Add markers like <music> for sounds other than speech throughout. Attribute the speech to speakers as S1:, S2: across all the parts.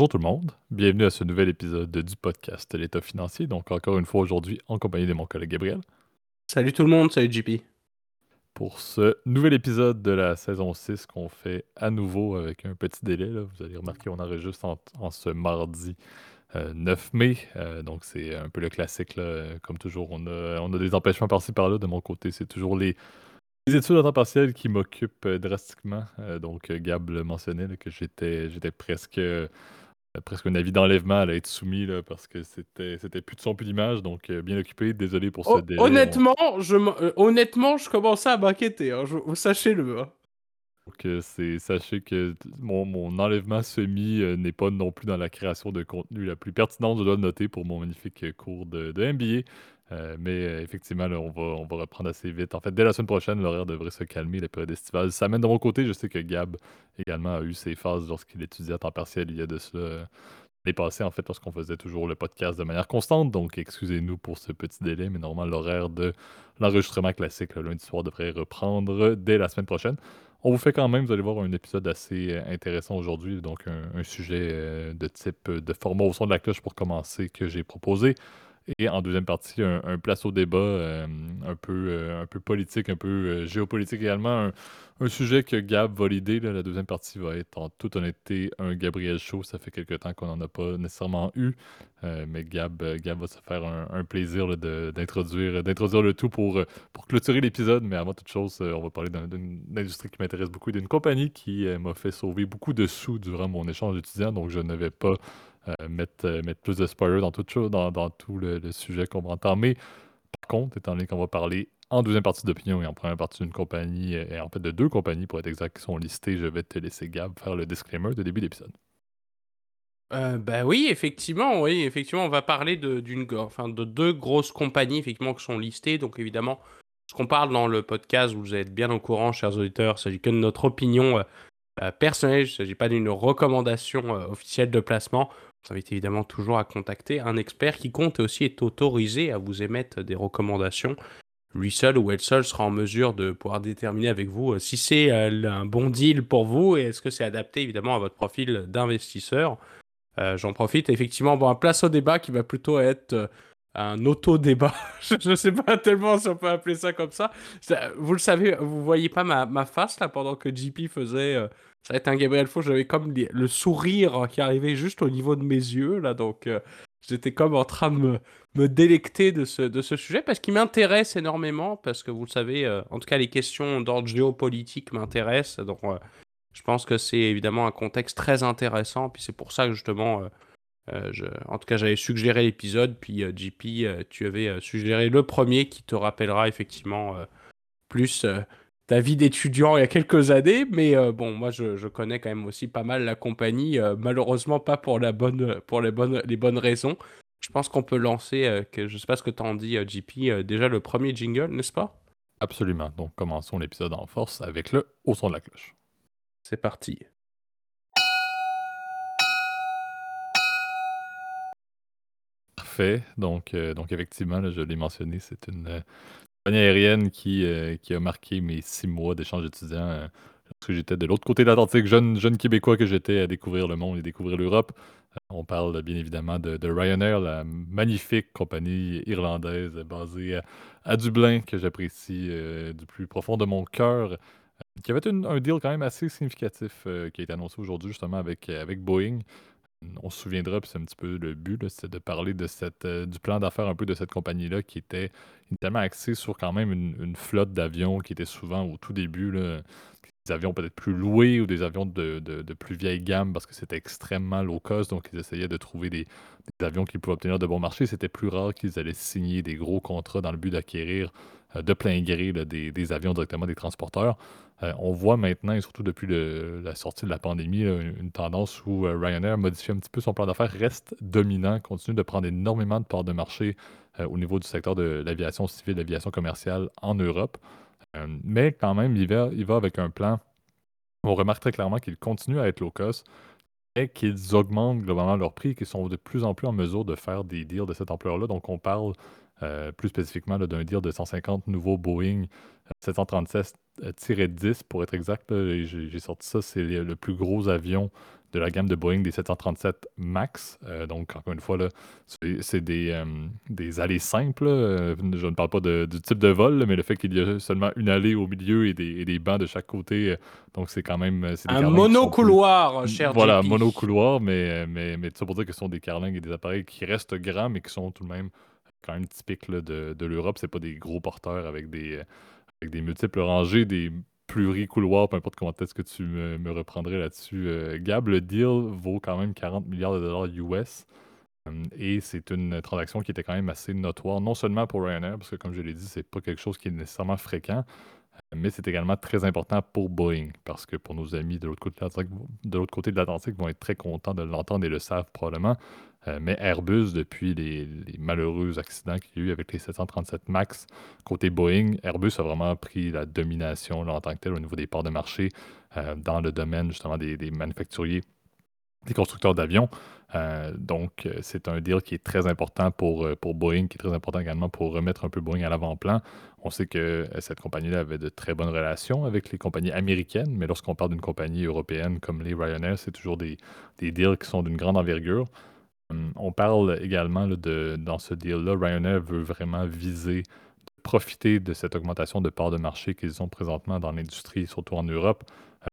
S1: Bonjour tout le monde, bienvenue à ce nouvel épisode du podcast L'État financier. Donc encore une fois aujourd'hui en compagnie de mon collègue Gabriel.
S2: Salut tout le monde, salut JP.
S1: Pour ce nouvel épisode de la saison 6 qu'on fait à nouveau avec un petit délai. Vous allez remarquer, on enregistre en, en ce mardi 9 mai. Euh, donc c'est un peu le classique. Comme toujours, on a, on a des empêchements par-ci par-là. De mon côté, c'est toujours les, les études en temps partiel qui m'occupent euh, drastiquement. Euh, donc Gab le mentionnait que j'étais j'étais presque presque un avis d'enlèvement à être soumis là, parce que c'était c'était plus de son plus d'image donc bien occupé désolé pour ce délai
S2: honnêtement je honnêtement je commençais à m'inquiéter hein, sachez-le hein.
S1: Donc, sachez que mon, mon enlèvement semi euh, n'est pas non plus dans la création de contenu la plus pertinente, je dois le noter, pour mon magnifique cours de, de MBA. Euh, mais euh, effectivement, on, va, on va reprendre assez vite. En fait, dès la semaine prochaine, l'horaire devrait se calmer, la période estivale. Ça mène de mon côté, je sais que Gab également a eu ses phases lorsqu'il étudiait à temps partiel il y a de cela l'année passée, en fait, lorsqu'on faisait toujours le podcast de manière constante. Donc, excusez-nous pour ce petit délai, mais normalement, l'horaire de l'enregistrement classique le lundi soir devrait reprendre dès la semaine prochaine. On vous fait quand même, vous allez voir un épisode assez euh, intéressant aujourd'hui, donc un, sujet euh, de type euh, de format au son de la cloche pour commencer que j'ai proposé. Et en deuxième partie, un, place au débat euh, un, peu, euh, un peu politique, un peu euh, géopolitique également. Un, sujet que Gab va l'idée. La deuxième partie va être en toute honnêteté un Gabriel Show. Ça fait quelque temps qu'on n'en a pas nécessairement eu. mais Gab, Gab va se faire un, plaisir d'introduire, d'introduire le tout pour, pour clôturer l'épisode. Mais avant toute chose, on va parler d'une industrie qui m'intéresse beaucoup, d'une compagnie qui m'a fait sauver beaucoup de sous durant mon échange étudiant. Donc je ne vais pas euh, mettre, euh, mettre plus de spoilers dans tout, le, sujet qu'on va entamer. Par contre, étant donné qu'on va parler en deuxième partie d'opinion et en première partie d'une compagnie, euh, et en fait de deux compagnies pour être exact, qui sont listées, je vais te laisser Gab faire le disclaimer de début d'épisode.
S2: Euh, bah oui, effectivement, oui, effectivement, on va parler de deux grosses compagnies effectivement qui sont listées. Donc évidemment, ce qu'on parle dans le podcast, vous êtes bien au courant, chers auditeurs, il s'agit que de notre opinion personnelle, il ne s'agit pas d'une recommandation officielle de placement. Vous invite évidemment toujours à contacter un expert qui compte et aussi est autorisé à vous émettre des recommandations. Lui seul ou elle seule sera en mesure de pouvoir déterminer avec vous euh, si c'est euh, un bon deal pour vous et est-ce que c'est adapté évidemment à votre profil d'investisseur. Euh, j'en profite effectivement, bon, un place au débat qui va plutôt être un auto-débat. <laughs> je ne sais pas tellement si on peut appeler ça comme ça. Vous le savez, vous voyez pas ma, ma face là pendant que JP faisait ça va être un Gabriel Faux, j'avais comme le sourire qui arrivait juste au niveau de mes yeux, là, donc euh, j'étais comme en train de me, délecter de ce, sujet, parce qu'il m'intéresse énormément, parce que vous le savez, euh, en tout cas les questions d'ordre géopolitique m'intéressent, donc euh, je pense que c'est évidemment un contexte très intéressant, puis c'est pour ça que justement, en tout cas j'avais suggéré l'épisode, puis JP, tu avais suggéré le premier qui te rappellera effectivement plus ta vie d'étudiant il y a quelques années, mais euh, bon, moi je, connais quand même aussi pas mal la compagnie, euh, malheureusement pas pour, la bonne, pour les, bonnes, les bonnes raisons. Je pense qu'on peut lancer, euh, que, je sais pas ce que tu en dis, JP, déjà le premier jingle, n'est-ce pas?
S1: Absolument. Donc commençons l'épisode en force avec le au son de la cloche.
S2: C'est parti.
S1: Parfait. Donc, donc effectivement, je l'ai mentionné, c'est une compagnie aérienne qui, euh, qui a marqué mes six mois d'échange étudiant euh, j'étais de l'autre côté de l'Atlantique, jeune, jeune Québécois que j'étais à découvrir le monde et découvrir l'Europe. Euh, on parle bien évidemment de, Ryanair, la magnifique compagnie irlandaise basée à, Dublin que j'apprécie du plus profond de mon cœur. qui avait un deal quand même assez significatif qui a été annoncé aujourd'hui justement avec, avec Boeing on se souviendra, puis c'est un petit peu le but, c'est de parler de cette, euh, du plan d'affaires un peu de cette compagnie-là qui était tellement axée sur quand même une, flotte d'avions qui était souvent au tout début des avions peut-être plus loués ou des avions de, plus vieille gamme parce que c'était extrêmement low cost, donc ils essayaient de trouver des, avions qui pouvaient obtenir de bons marchés. C'était plus rare qu'ils allaient signer des gros contrats dans le but d'acquérir euh, de plein gré des, avions directement des transporteurs. Euh, on voit maintenant, et surtout depuis la sortie de la pandémie, une, tendance où euh, Ryanair modifie un petit peu son plan d'affaires, reste dominant, continue de prendre énormément de parts de marché au niveau du secteur de l'aviation civile, de l'aviation commerciale en Europe. Mais quand même, il va, avec un plan. On remarque très clairement qu'il continue à être low cost et qu'ils augmentent globalement leur prix, qu'ils sont de plus en plus en mesure de faire des deals de cette ampleur-là. Donc, on parle euh, plus spécifiquement d'un deal de 150 nouveaux Boeing 737-10 euh, pour être exact. J'ai sorti ça, c'est le plus gros avion de la gamme de Boeing des 737 MAX. Euh, donc, encore une fois, c'est des, euh, des allées simples. Je ne parle pas du type de vol, mais le fait qu'il y a seulement une allée au milieu et des, et des bancs de chaque côté. donc, c'est quand même.
S2: Un monocouloir, cher
S1: Voilà, monocouloir, mais, mais, mais ça pour dire que ce sont des carlingues et des appareils qui restent grands, mais qui sont tout de même quand même typiques de, de l'Europe. C'est pas des gros porteurs avec des, avec des multiples rangées, des pluri-couloirs, peu importe comment est-ce que tu me, reprendrais là-dessus. Euh, Gab, le deal vaut quand même 40 milliards de dollars US. Euh, et c'est une transaction qui était quand même assez notoire, non seulement pour Ryanair, parce que comme je l'ai dit, c'est pas quelque chose qui est nécessairement fréquent, mais c'est également très important pour Boeing, parce que pour nos amis de l'autre côté de l'Atlantique, vont être très contents de l'entendre et le savent probablement. Euh, mais Airbus, depuis les, malheureux accidents qu'il y a eu avec les 737 MAX, côté Boeing, Airbus a vraiment pris la domination en tant que tel au niveau des parts de marché euh, dans le domaine justement des, manufacturiers, des constructeurs d'avions. Euh, donc, c'est un deal qui est très important pour, pour Boeing, qui est très important également pour remettre un peu Boeing à l'avant-plan. On sait que cette compagnie-là avait de très bonnes relations avec les compagnies américaines, mais lorsqu'on parle d'une compagnie européenne comme les Ryanair, c'est toujours des, des deals qui sont d'une grande envergure. Hum, on parle également de, dans ce deal-là, Ryanair veut vraiment viser, profiter de cette augmentation de parts de marché qu'ils ont présentement dans l'industrie, surtout en Europe.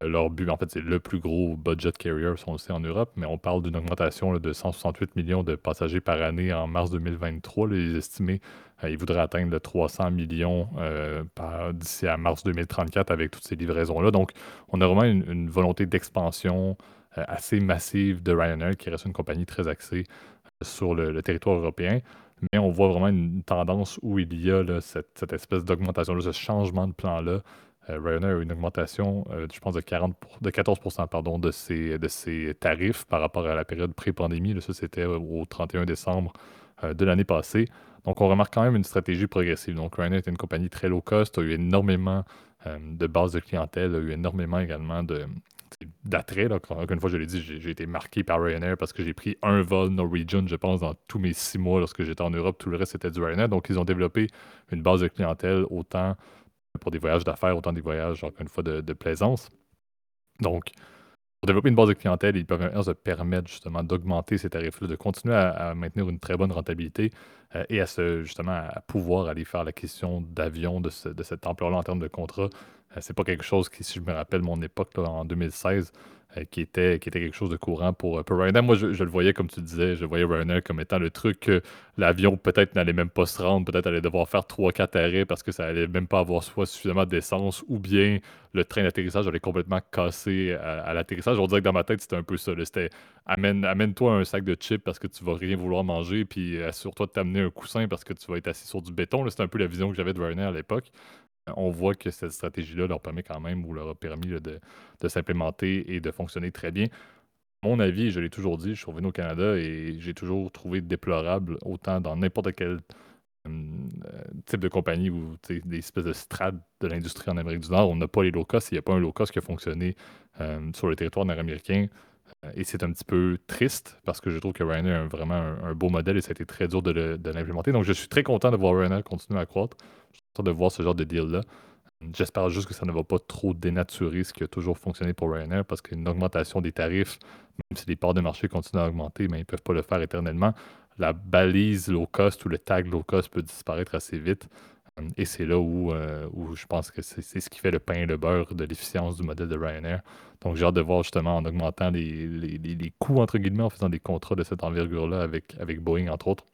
S1: Euh, leur but, en fait, c'est le plus gros budget carrier, on le sait, en Europe, mais on parle d'une augmentation de 168 millions de passagers par année en mars 2023. les estimés, euh, ils voudraient atteindre 300 millions euh, d'ici à mars 2034 avec toutes ces livraisons-là. Donc, on a vraiment une volonté d'expansion assez massive de Ryanair, qui reste une compagnie très axée sur le, territoire européen. Mais on voit vraiment une tendance où il y a cette, espèce d'augmentation, ce changement de plan-là. Euh, Ryanair a une augmentation, je pense, de, 40 de 14 pardon, de, ses, de ses tarifs par rapport à la période pré-pandémie. Ça, c'était au 31 décembre de l'année passée. Donc, on remarque quand même une stratégie progressive. Donc, Ryanair est une compagnie très low cost, a eu énormément de bases de clientèle, a eu énormément également de, d'attrait. Encore une fois, je l'ai dit, j'ai été marqué par Ryanair parce que j'ai pris un vol Norwegian, je pense, dans tous mes six mois lorsque j'étais en Europe. Tout le reste, c'était du Ryanair. Donc, ils ont développé une base de clientèle autant pour des voyages d'affaires, autant des voyages, encore une fois, de, plaisance. Donc, pour développer une base de clientèle, ils peuvent se permettre justement d'augmenter ces tarifs-là, de continuer à, maintenir une très bonne rentabilité euh, et à se, justement à pouvoir aller faire l'acquisition d'avions de, de cette ampleur-là en termes de contrats c'est pas quelque chose qui, si je me rappelle mon époque en 2016, euh, qui, était, quelque chose de courant pour, euh, pour Ryanair. Moi, je, le voyais, comme tu disais, je voyais Ryanair comme étant le truc que l'avion peut-être n'allait même pas se rendre, peut-être allait devoir faire 3-4 arrêts parce que ça allait même pas avoir soit suffisamment d'essence ou bien le train d'atterrissage allait complètement casser à, l'atterrissage. On dirait que dans ma tête, c'était un peu ça. C'était amène, amène-toi un sac de chips parce que tu vas rien vouloir manger, puis assure-toi de t'amener un coussin parce que tu vas être assis sur du béton. C'était un peu la vision que j'avais de Ryanair à l'époque on voit que cette stratégie-là leur permet quand même, ou leur a permis de, s'implémenter et de fonctionner très bien. Mon avis, je l'ai toujours dit, je suis revenu au Canada et j'ai toujours trouvé déplorable, autant dans n'importe quel euh, type de compagnie ou des espèces de strates de l'industrie en Amérique du Nord, on n'a pas les low cost. Il n'y a pas un low cost qui a fonctionné hum, sur le territoire nord-américain. Euh, et c'est un petit peu triste parce que je trouve que Ryanair a vraiment un, beau modèle et ça a été très dur de l'implémenter. Donc je suis très content de voir Ryanair continuer à croître de voir ce genre de deal-là. J'espère juste que ça ne va pas trop dénaturer ce qui a toujours fonctionné pour Ryanair parce qu'une augmentation des tarifs, même si les parts de marché continuent à augmenter, mais ils ne peuvent pas le faire éternellement. La balise low cost ou le tag low cost peut disparaître assez vite. Et c'est là où, euh, où je pense que c'est ce qui fait le pain et le beurre de l'efficience du modèle de Ryanair. Donc j'ai hâte de voir justement en augmentant les, les, coûts, entre guillemets, en faisant des contrats de cette envergure-là avec, avec Boeing, entre autres,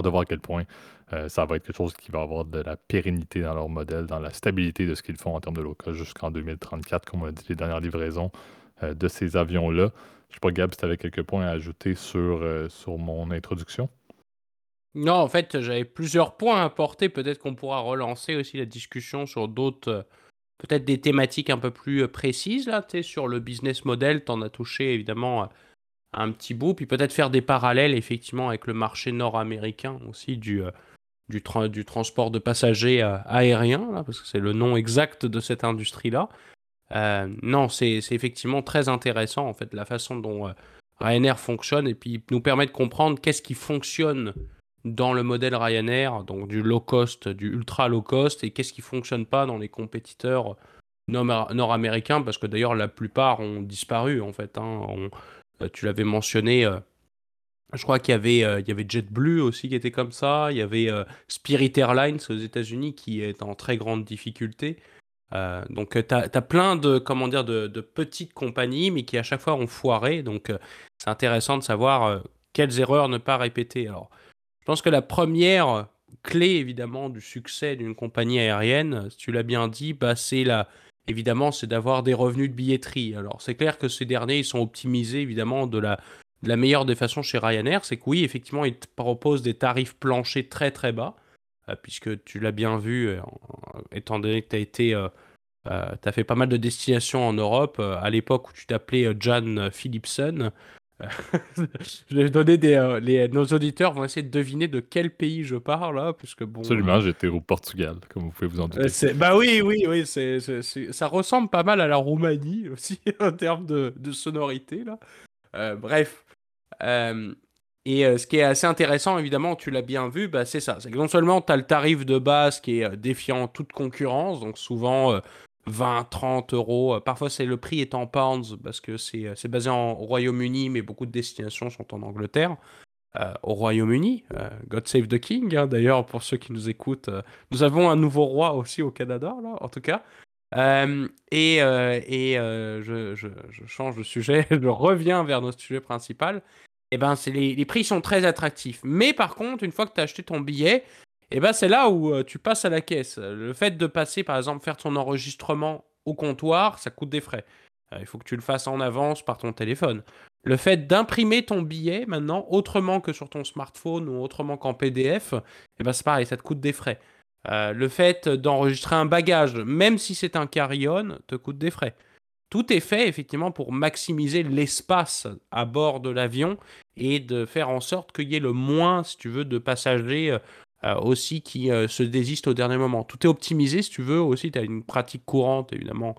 S1: de voir à quel point euh, ça va être quelque chose qui va avoir de la pérennité dans leur modèle, dans la stabilité de ce qu'ils font en termes de low jusqu'en 2034, comme on a dit, les dernières livraisons euh, de ces avions-là. Je ne sais pas, Gab, si tu avais quelques points à ajouter sur, euh, sur mon introduction.
S2: Non, en fait, j'avais plusieurs points à apporter. Peut-être qu'on pourra relancer aussi la discussion sur d'autres, peut-être des thématiques un peu plus précises, là, sur le business model. Tu en as touché évidemment un petit bout, puis peut-être faire des parallèles effectivement avec le marché nord-américain aussi du, euh, du, du, transport de passagers euh, aériens, là, parce que c'est le nom exact de cette industrie-là. Euh, non, c'est effectivement très intéressant en fait la façon dont Ryanair fonctionne et puis nous permet de comprendre qu'est-ce qui fonctionne dans le modèle Ryanair, donc du low cost, du ultra low cost, et qu'est-ce qui fonctionne pas dans les compétiteurs nord-américains, parce que d'ailleurs la plupart ont disparu en fait. Hein. Tu l'avais mentionné. Je crois qu'il y avait, il y avait JetBlue aussi qui était comme ça. Il y avait Spirit Airlines aux États-Unis qui est en très grande difficulté. Euh, donc tu as, plein de, comment dire, de, petites compagnies, mais qui à chaque fois ont foiré. Donc euh, c'est intéressant de savoir euh, quelles erreurs ne pas répéter. Alors, je pense que la première clé évidemment du succès d'une compagnie aérienne, tu l'as bien dit, bah, c'est la, évidemment, c'est d'avoir des revenus de billetterie. Alors c'est clair que ces derniers, ils sont optimisés évidemment de la, la meilleure des façons chez Ryanair. C'est que oui, effectivement, ils te proposent des tarifs planchers très très bas. Euh, puisque tu l'as bien vu, euh, étant donné que tu as été. Euh, as fait pas mal de destinations en Europe. à l'époque où tu t'appelais John Philipson, je vais donner des. les, nos auditeurs vont essayer de deviner de quel pays je parle, là, puisque bon.
S1: Absolument, j'étais au Portugal, comme vous pouvez vous en douter.
S2: bah oui, oui, oui, c'est, ça ressemble pas mal à la Roumanie <laughs> aussi, en termes de, de sonorité, là. bref. Et euh, ce qui est assez intéressant, évidemment, tu l'as bien vu, bah, c'est ça. C'est que non seulement tu as le tarif de base qui est euh, défiant toute concurrence, donc souvent 20, euh, 30 euros. parfois, c'est le prix est en pounds parce que c'est basé en Royaume-Uni, mais beaucoup de destinations sont en Angleterre. au Royaume-Uni, God Save the King, hein, d'ailleurs, pour ceux qui nous écoutent. nous avons un nouveau roi aussi au Canada, là, en tout cas. et, et je, je, change de sujet, <laughs> je reviens vers notre sujet principal eh ben, les, les, prix sont très attractifs. Mais par contre, une fois que tu as acheté ton billet, eh ben, c'est là où euh, tu passes à la caisse. Le fait de passer, par exemple, faire ton enregistrement au comptoir, ça coûte des frais. Euh, il faut que tu le fasses en avance par ton téléphone. Le fait d'imprimer ton billet maintenant, autrement que sur ton smartphone ou autrement qu'en PDF, eh ben, c'est pareil, ça te coûte des frais. Euh, le fait d'enregistrer un bagage, même si c'est un carry-on, te coûte des frais. Tout est fait effectivement pour maximiser l'espace à bord de l'avion et de faire en sorte qu'il y ait le moins, si tu veux, de passagers euh, aussi qui euh, se désistent au dernier moment. Tout est optimisé, si tu veux. Aussi, tu as une pratique courante, évidemment,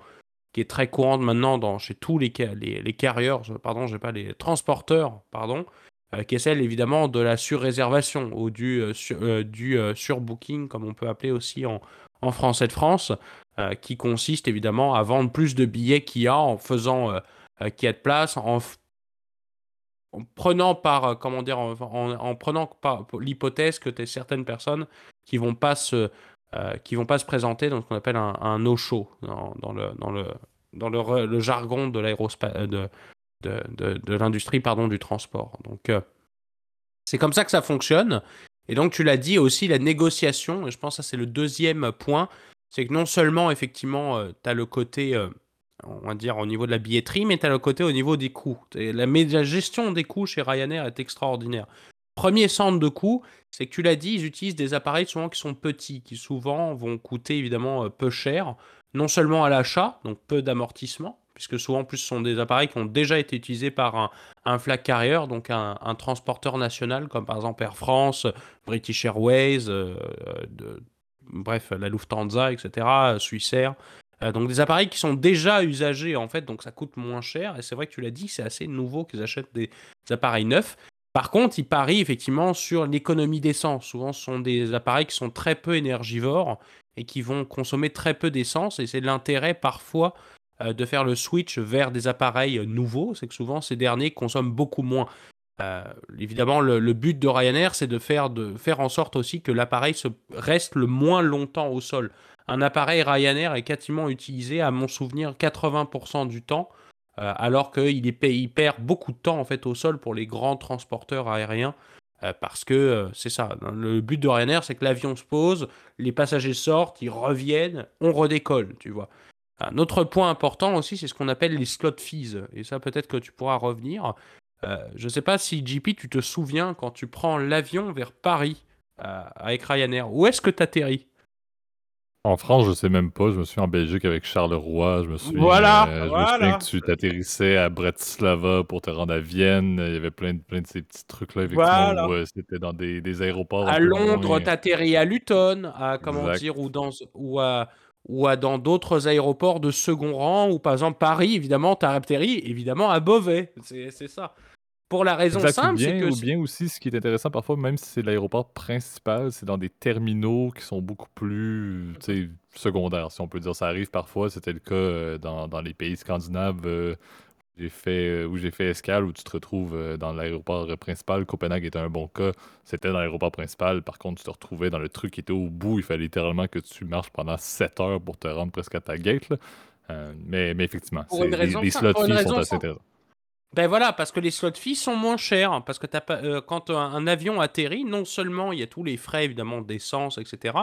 S2: qui est très courante maintenant dans, chez tous les, les, les carriers, pardon, j'ai pas les transporteurs, pardon, euh, qui est celle évidemment de la surréservation ou du, du surbooking, comme on peut appeler aussi en, en français de France. Qui consiste évidemment à vendre plus de billets qu'il y a en faisant qu'il y a de place, en, prenant par comment dire, en, prenant l'hypothèse que tu certaines personnes qui vont pas se qui vont pas se présenter dans ce qu'on appelle un, no-show dans, le, dans, le, dans le, jargon de l'aérospace de, de, de, l'industrie pardon du transport. Donc c'est comme ça que ça fonctionne. Et donc tu l'as dit aussi la négociation. Et je pense que c'est le deuxième point c'est que non seulement, effectivement, euh, tu as le côté, euh, on va dire, au niveau de la billetterie, mais tu as le côté au niveau des coûts. La, gestion des coûts chez Ryanair est extraordinaire. Premier centre de coûts, c'est que tu l'as dit, ils utilisent des appareils souvent qui sont petits, qui souvent vont coûter évidemment euh, peu cher, non seulement à l'achat, donc peu d'amortissement, puisque souvent en plus ce sont des appareils qui ont déjà été utilisés par un, un flag carrier, donc un, transporteur national, comme par exemple Air France, British Airways, de, bref, la Lufthansa, etc., Swissair. Euh, donc des appareils qui sont déjà usagés en fait, donc ça coûte moins cher. Et c'est vrai que tu l'as dit, c'est assez nouveau qu'ils achètent des, appareils neufs. Par contre, ils parient effectivement sur l'économie d'essence. Souvent, ce sont des appareils qui sont très peu énergivores et qui vont consommer très peu d'essence. Et c'est l'intérêt parfois euh, de faire le switch vers des appareils nouveaux. C'est que souvent, ces derniers consomment beaucoup moins. Euh, évidemment, le, but de Ryanair, c'est de faire, de faire en sorte aussi que l'appareil reste le moins longtemps au sol. Un appareil Ryanair est quasiment utilisé, à mon souvenir, 80% du temps, euh, alors qu'il il perd beaucoup de temps en fait au sol pour les grands transporteurs aériens. Euh, parce que c'est ça, le but de Ryanair, c'est que l'avion se pose, les passagers sortent, ils reviennent, on redécolle, tu vois. Un autre point important aussi, c'est ce qu'on appelle les slot fees. Et ça, peut-être que tu pourras revenir. Euh, je ne sais pas si JP, tu te souviens quand tu prends l'avion vers Paris euh, avec Ryanair, où est-ce que tu atterris
S1: en France, je sais même pas. Je me suis en Belgique avec Charleroi. Je me suis.
S2: Voilà,
S1: euh, je
S2: voilà.
S1: me souviens que tu t'atterrissais à Bratislava pour te rendre à Vienne. Il y avait plein de, plein de ces petits trucs-là, effectivement, où c'était dans des, des aéroports.
S2: À Londres, tu atterris à Luton, à comment dire, ou dans ou à ou à dans d'autres aéroports de second rang, ou par exemple Paris, évidemment, atterri évidemment à Beauvais. C'est ça. Pour la raison
S1: Exact,
S2: simple, c'est que
S1: ou bien aussi, ce qui est intéressant parfois, même si c'est l'aéroport principal, c'est dans des terminaux qui sont beaucoup plus, secondaires, si on peut dire. Ça arrive parfois, c'était le cas euh, dans, dans les pays scandinaves euh, j'ai fait, euh, où j'ai fait escale, où tu te retrouves dans l'aéroport principal. Copenhague était un bon cas. C'était dans l'aéroport principal. Par contre, tu te retrouvais dans le truc qui était au bout. Il fallait littéralement que tu marches pendant 7 heures pour te rendre presque à ta gate. là. Euh, mais, mais effectivement, les, les slots sont assez intéressants.
S2: Ben voilà, parce que les slot fees sont moins chers. Parce que euh, quand un, avion atterrit, non seulement il y a tous les frais évidemment d'essence, etc.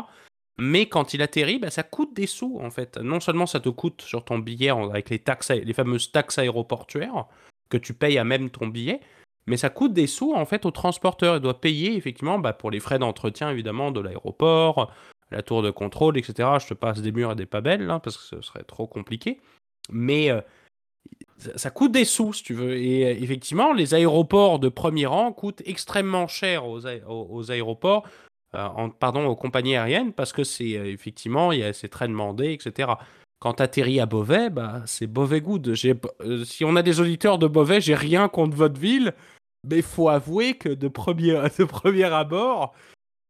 S2: Mais quand il atterrit, ben, ça coûte des sous en fait. Non seulement ça te coûte sur ton billet avec les taxes, les fameuses taxes aéroportuaires que tu payes à même ton billet, mais ça coûte des sous en fait au transporteur. Il doit payer effectivement bah, pour les frais d'entretien évidemment de l'aéroport, la tour de contrôle, etc. Je te passe des murs et des pas belles là, parce que ce serait trop compliqué. Mais euh, ça, coûte des sous, si tu veux. Et euh, effectivement, les aéroports de premier rang coûtent extrêmement cher aux, aé- aux- aux aéroports, euh, pardon, aux compagnies aériennes, parce que c'est euh, effectivement, c'est très demandé, etc. Quand tu atterris à Beauvais, bah, c'est Beauvais Good. Si on a des auditeurs de Beauvais, j'ai rien contre votre ville, mais faut avouer que de premier, <laughs> de premier abord,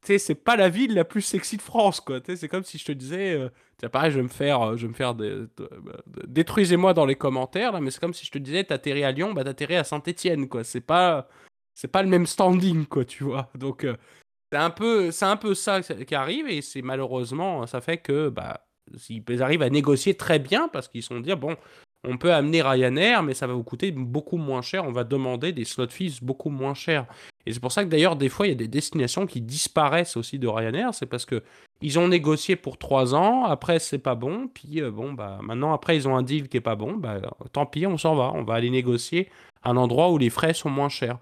S2: sais, c'est pas la ville la plus sexy de France, quoi. C'est comme si je te disais, euh, tiens, pareil, je me faire, euh, je me faire de- détruisez-moi dans les commentaires, là, mais c'est comme si je te disais, t'atterris à Lyon, bah t'atterris à Saint-Étienne, quoi. C'est pas, c'est pas le même standing, quoi, tu vois. Donc, euh, c'est un peu, c'est un peu ça qui arrive, et c'est malheureusement, ça fait que, bah, ils arrivent à négocier très bien parce qu'ils sont dit, bon, on peut amener Ryanair, mais ça va vous coûter beaucoup moins cher. On va demander des slot fees beaucoup moins chers. Et c'est pour ça que d'ailleurs, des fois, il y a des destinations qui disparaissent aussi de Ryanair. C'est parce que ils ont négocié pour trois ans. Après, c'est pas bon. Puis euh, bon, bah maintenant, après, ils ont un deal qui est pas bon. Bah tant pis, on s'en va. On va aller négocier un endroit où les frais sont moins chers.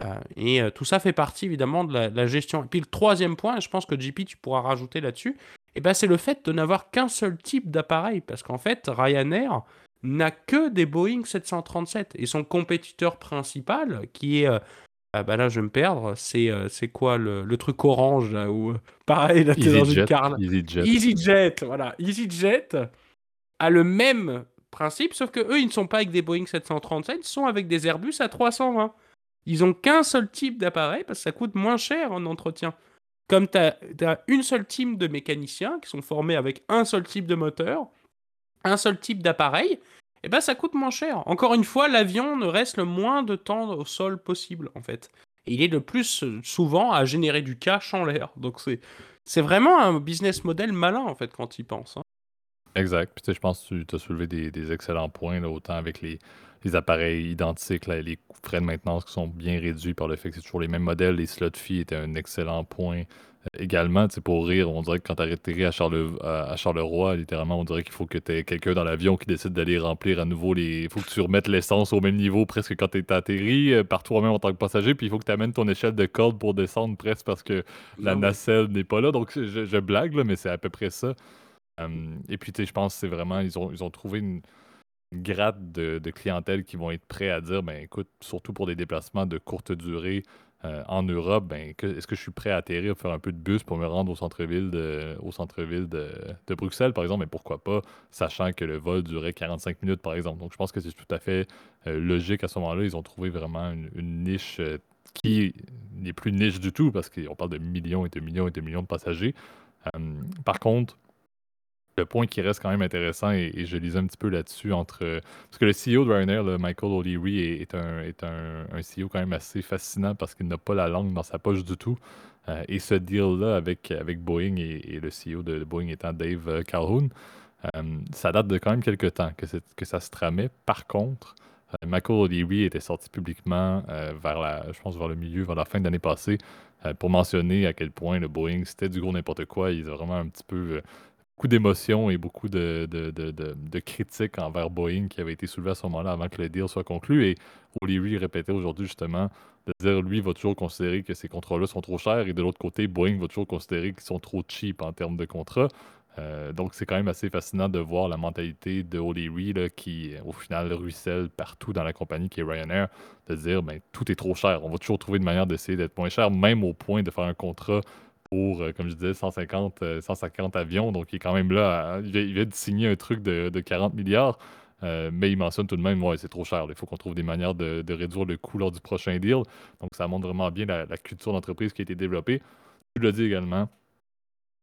S2: Euh, et euh, tout ça fait partie évidemment de la, gestion. Et puis le troisième point, je pense que JP, tu pourras rajouter là-dessus, et ben, c'est le fait de n'avoir qu'un seul type d'appareil. Parce qu'en fait, Ryanair n'a que des Boeing 737. Et son compétiteur principal, qui est... ah bah là, je vais me perdre. C'est euh, c'est quoi le, le truc orange là où euh, pareil là t'es dans une carne.
S1: EasyJet.
S2: EasyJet, voilà. EasyJet a le même principe, sauf que eux, ils ne sont pas avec des Boeing 737, ils sont avec des Airbus à 320. Ils ont qu'un seul type d'appareil parce que ça coûte moins cher en entretien. Comme tu as, une seule team de mécaniciens qui sont formés avec un seul type de moteur, un seul type d'appareil, et ben ça coûte moins cher. Encore une fois, l'avion ne reste le moins de temps au sol possible en fait. Et il est le plus euh, souvent à générer du cash en l'air. Donc c'est c'est vraiment un business model malin en fait quand il pense. hein.
S1: Exact. Puis tu sais, je pense que tu as soulevé des, des excellents points, là, autant avec les, les appareils identiques, là, les frais de maintenance qui sont bien réduits par le fait que c'est toujours les mêmes modèles. Les slot fees étaient un excellent point. Euh, également, tu pour rire, on dirait que quand tu atterri à, Charle- à, à Charleroi, littéralement, on dirait qu'il faut que tu aies quelqu'un dans l'avion qui décide d'aller remplir à nouveau les. Il faut que tu remettes l'essence au même niveau presque quand tu es atterri euh, par toi-même en tant que passager. Puis il faut que tu amènes ton échelle de corde pour descendre presque parce que la
S2: Ah
S1: nacelle n'est pas là. Donc je, je blague, là, mais c'est à peu près ça. Um, et puis, je pense que c'est vraiment, ils ont, ils ont trouvé une, gratte de, clientèle qui vont être prêts à dire, ben écoute, surtout pour des déplacements de courte durée euh, en Europe, ben est-ce que je suis prêt à atterrir, faire un peu de bus pour me rendre au centre-ville de, au centre-ville de, Bruxelles, par exemple, mais pourquoi pas, sachant que le vol durait 45 minutes, par exemple. Donc, je pense que c'est tout à fait euh, logique à ce moment-là. Ils ont trouvé vraiment une, niche euh, qui n'est plus niche du tout, parce qu'on parle de millions et de millions et de millions de passagers. Par contre, le point qui reste quand même intéressant, et, je lisais un petit peu là-dessus, entre. Parce que le CEO de Ryanair, Michael O'Leary, est, un, CEO quand même assez fascinant parce qu'il n'a pas la langue dans sa poche du tout. Euh, et ce deal-là avec, Boeing et, le CEO de, Boeing étant Dave euh, Calhoun, euh, ça date de quand même quelques temps que, ça se tramait. Par contre, Michael O'Leary était sorti publiquement vers la, je pense vers le milieu, vers la fin de l'année passée, pour mentionner à quel point le Boeing c'était du gros n'importe quoi. Ils ont vraiment un petit peu beaucoup d'émotions et beaucoup de, de, de, critiques envers Boeing qui avaient été soulevées à ce moment-là avant que le deal soit conclu. Et O'Leary répétait aujourd'hui justement de dire lui va toujours considérer que ces contrats-là sont trop chers et de l'autre côté, Boeing va toujours considérer qu'ils sont trop cheap en termes de contrats. Euh, donc c'est quand même assez fascinant de voir la mentalité de O'Leary là, qui au final ruisselle partout dans la compagnie qui est Ryanair, de dire ben tout est trop cher. On va toujours trouver une manière d'essayer d'être moins cher, même au point de faire un contrat pour, euh, comme je disais, 150, euh, 150 avions. Donc, il est quand même là. il, vient, de signer un truc de, de 40 milliards. Euh, mais il mentionne tout de même, ouais, c'est trop cher. Il faut qu'on trouve des manières de, réduire le coût lors du prochain deal. Donc, ça montre vraiment bien la, culture d'entreprise qui a été développée. Tu l'as dit également.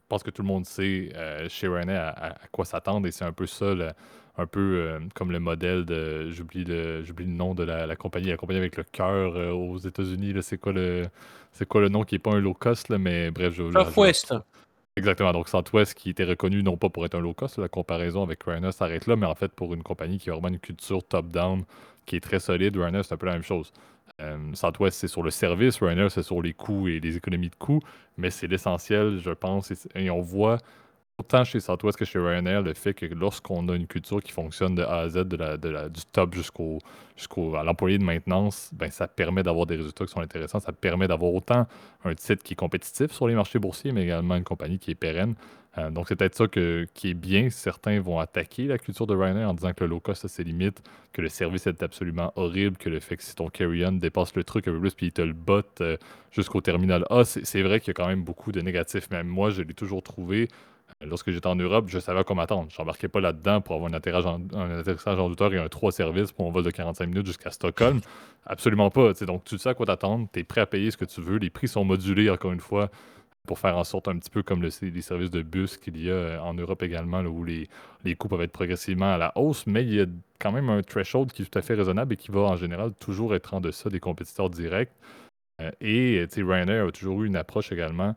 S1: Je pense que tout le monde sait euh, chez René à, quoi s'attendre et c'est un peu ça, un peu euh, comme le modèle de. J'oublie le, j'oublie le nom de la, compagnie, la compagnie avec le cœur aux États-Unis. C'est quoi le, c'est quoi le nom qui est pas un low cost mais bref, je.
S2: Southwest.
S1: Exactement. Donc, Southwest qui était reconnu non pas pour être un low cost, la comparaison avec Ryanair s'arrête là, mais en fait pour une compagnie qui a vraiment une culture top-down qui est très solide, Ryanair c'est un peu la même chose. Euh, Southwest c'est sur le service, Ryanair c'est sur les coûts et les économies de coûts, mais c'est l'essentiel, je pense, et on voit autant chez Southwest que chez Ryanair, le fait que lorsqu'on a une culture qui fonctionne de A à Z, du top jusqu'au jusqu'au l'employé de maintenance, ben ça permet d'avoir des résultats qui sont intéressants. Ça permet d'avoir autant un titre qui est compétitif sur les marchés boursiers, mais également une compagnie qui est pérenne. Euh, donc c'est peut-être ça que, qui est bien. Certains vont attaquer la culture de Ryanair en disant que le low cost a ses limites, que le service est absolument horrible, que le fait que si ton carry-on dépasse le truc un peu plus puis il te le botte euh, jusqu'au terminal A, c'est vrai qu'il y a quand même beaucoup de négatifs. Même moi, je l'ai toujours trouvé Lorsque j'étais en Europe, je savais comment m'attendre. Je n'embarquais pas là-dedans pour avoir un atterrissage, en, hauteur et un 3 services pour un vol de 45 minutes jusqu'à Stockholm. <laughs> Absolument pas. Donc, tu sais à quoi t'attendre. Tu es prêt à payer ce que tu veux. Les prix sont modulés, encore une fois, pour faire en sorte un petit peu comme les services de bus qu'il y a euh, en Europe également, où les, les coûts peuvent être progressivement à la hausse. Mais il y a quand même un threshold qui est tout à fait raisonnable et qui va, en général, toujours être en deçà des compétiteurs directs. Euh, et Ryanair a toujours eu une approche également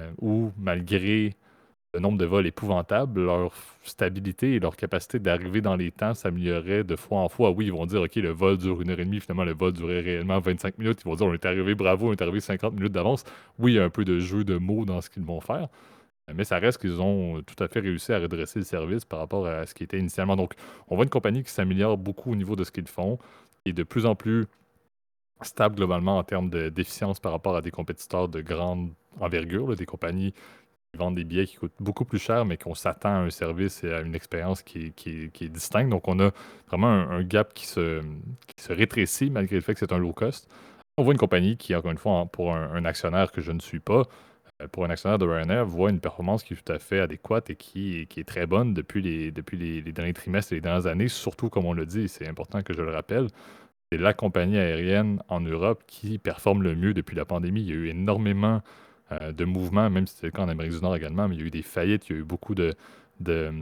S1: euh, où, malgré le nombre de vols épouvantable, leur stabilité et leur capacité d'arriver dans les temps s'améliorait de fois en fois. Oui, ils vont dire, OK, le vol dure une heure et demie, finalement, le vol durait réellement 25 minutes. Ils vont dire, on est arrivé, bravo, on est arrivé 50 minutes d'avance. Oui, il y a un peu de jeu de mots dans ce qu'ils vont faire. Mais ça reste qu'ils ont tout à fait réussi à redresser le service par rapport à ce qui était initialement. Donc, on voit une compagnie qui s'améliore beaucoup au niveau de ce qu'ils font et de plus en plus stable globalement en termes d'efficience par rapport à des compétiteurs de grande envergure, des compagnies vendent des billets qui coûtent beaucoup plus cher, mais qu'on s'attend à un service et à une expérience qui, est distincte. Donc, on a vraiment un, gap qui se, se, rétrécit malgré le fait que c'est un low cost. On voit une compagnie qui, encore une fois, pour un, actionnaire que je ne suis pas, euh, pour un actionnaire de Ryanair, voit une performance qui est tout à fait adéquate et qui, qui est très bonne depuis, les, depuis les, derniers trimestres et les dernières années, surtout, comme on le dit, c'est important que je le rappelle, c'est la compagnie aérienne en Europe qui performe le mieux depuis la pandémie. Il y a eu énormément de mouvements, même si c'était le cas en Amérique du Nord également, mais il y a eu des faillites, il y a eu beaucoup de, de,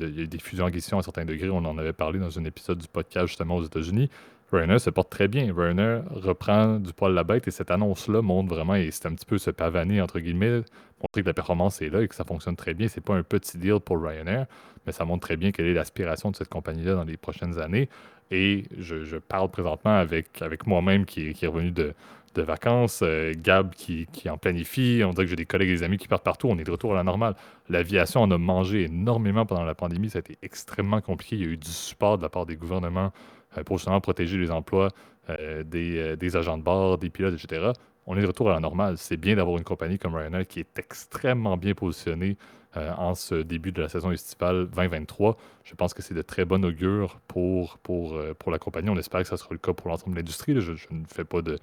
S1: il y a eu des fusions-acquisitions à certains degrés. On en avait parlé dans un épisode du podcast justement aux États-Unis. Ryanair se porte très bien. Ryanair reprend du poil la bête et cette annonce-là montre vraiment, et c'est un petit peu se pavaner, entre guillemets, montrer que la performance est là et que ça fonctionne très bien. C'est pas un petit deal pour Ryanair, mais ça montre très bien quelle est l'aspiration de cette compagnie-là dans les prochaines années. Et je, parle présentement avec, avec moi-même qui est revenu de, de vacances, euh, Gab qui, en planifie, on dirait que j'ai des collègues et des amis qui partent partout, on est de retour à la normale. L'aviation en a mangé énormément pendant la pandémie, ça a été extrêmement compliqué, il y a eu du support de la part des gouvernements euh, pour justement protéger les emplois euh, des, agents de bord, des pilotes, etc. On est de retour à la normale. C'est bien d'avoir une compagnie comme Ryanair qui est extrêmement bien positionnée en ce début de la saison estivale 2023. Je pense que c'est de très bon augure pour, pour, pour la compagnie. On espère que ça sera le cas pour l'ensemble de l'industrie. je, ne fais pas de,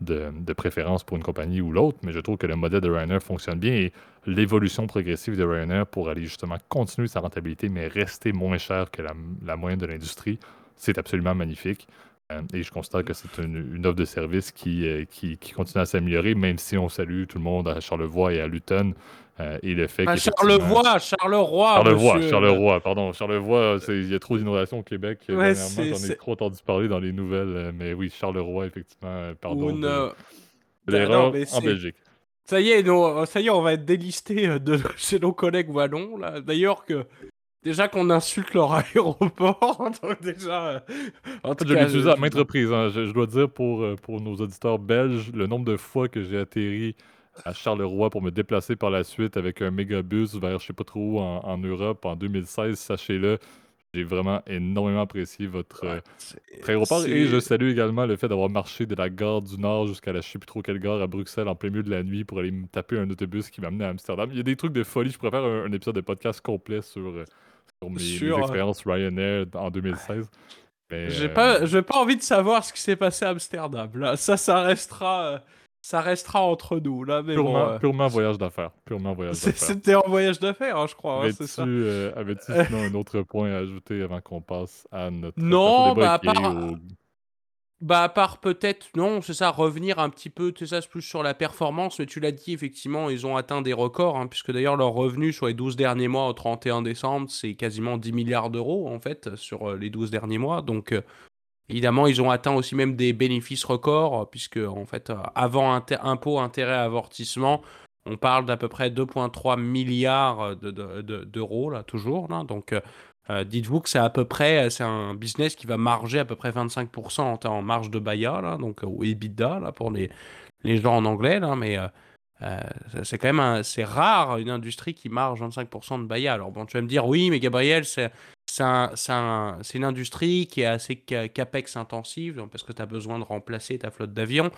S1: de, préférence pour une compagnie ou l'autre, mais je trouve que le modèle de Ryanair fonctionne bien et l'évolution progressive de Ryanair pour aller justement continuer sa rentabilité, mais rester moins cher que la, moyenne de l'industrie, c'est absolument magnifique. Euh, et je constate que c'est une, offre de service euh, qui, continue à s'améliorer, même si on salue tout le monde à Charlevoix et à Luton euh, et le fait
S2: ah, Charlevoix, Charleroi.
S1: Charlevoix, Charleroi, pardon. Charlevoix, il y a trop d'innovations au Québec. Ouais, dernièrement, j'en ai trop entendu parler dans les nouvelles. Euh, mais oui, Charleroi, effectivement, euh, pardon. Une... L'erreur en Belgique.
S2: Ça y est, ça y est, on va être délisté de <laughs> chez nos collègues wallons. D'ailleurs que déjà qu'on insulte leur <laughs> aéroport, donc déjà.
S1: En tout je l'ai utilisé à maintes reprises. Hein. Je, je, dois dire pour, pour nos auditeurs belges, le nombre de fois que j'ai atterri à Charleroi pour me déplacer par la suite avec un mégabus vers je sais pas trop où en, Europe en 2016, sachez-le. J'ai vraiment énormément apprécié votre, euh, aéroport et je salue également le fait d'avoir marché de la gare du Nord jusqu'à la je sais plus trop quelle gare à Bruxelles en plein milieu de la nuit pour aller me taper un autobus qui m'amenait à Amsterdam. Il y a des trucs de folie. Je pourrais faire un, épisode de podcast complet sur, euh, mes, euh, expériences Ryanair en 2016.
S2: J'ai pas, pas envie de savoir ce qui s'est passé à Amsterdam. Là, ça, ça restera ça restera entre nous, là, mais
S1: purement,
S2: bon.
S1: Purement voyage d'affaires. Purement voyage d'affaires.
S2: C'était un voyage d'affaires, hein, je crois. Hein,
S1: avais-tu, euh, sinon un autre point à ajouter avant qu'on passe à notre
S2: non, bah, à part, bah, à part peut-être, non, c'est ça, revenir un petit peu, tu sais, ça, plus sur la performance, mais tu l'as dit, effectivement, ils ont atteint des records, hein, puisque d'ailleurs, leur revenu sur les 12 derniers mois au 31 décembre, c'est quasiment 10 milliards d'euros, en fait, sur euh, les 12 derniers mois. Donc, euh, évidemment, ils ont atteint aussi même des bénéfices records, puisque, en fait, euh, avant impôt, intérêt, avortissement, on parle d'à peu près 2,3 milliards d'euros, là, toujours, donc... Euh, dites-vous que c'est à peu près, c'est un business qui va marger à peu près 25% en, marge de BAYA, là, donc, ou EBITDA, là, pour les, les gens en anglais, là, mais euh, euh, c'est quand même c'est rare une industrie qui marge 25% de BAYA. Alors bon, tu vas me dire, oui, mais Gabriel, c'est c'est une industrie qui est assez capex intensive, parce que tu as besoin de remplacer ta flotte d'avions.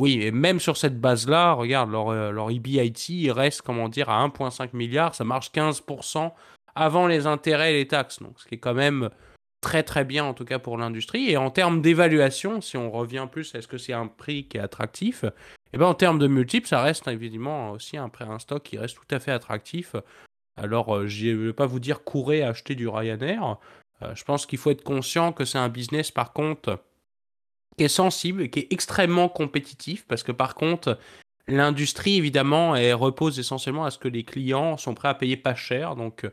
S2: Oui, et même sur cette base-là, regarde, leur, leur EBIT, il reste, comment dire, à 1,5 milliard, ça marche 15% avant les intérêts et les taxes. Donc, ce qui est quand même très très bien en tout cas pour l'industrie. Et en termes d'évaluation, si on revient plus, est-ce que c'est un prix qui est attractif Eh bien en termes de multiples, ça reste évidemment aussi un, un stock qui reste tout à fait attractif. Alors euh, je ne vais pas vous dire courez acheter du Ryanair. Euh, je pense qu'il faut être conscient que c'est un business par contre qui est sensible, qui est extrêmement compétitif parce que par contre l'industrie évidemment elle repose essentiellement à ce que les clients sont prêts à payer pas cher. Donc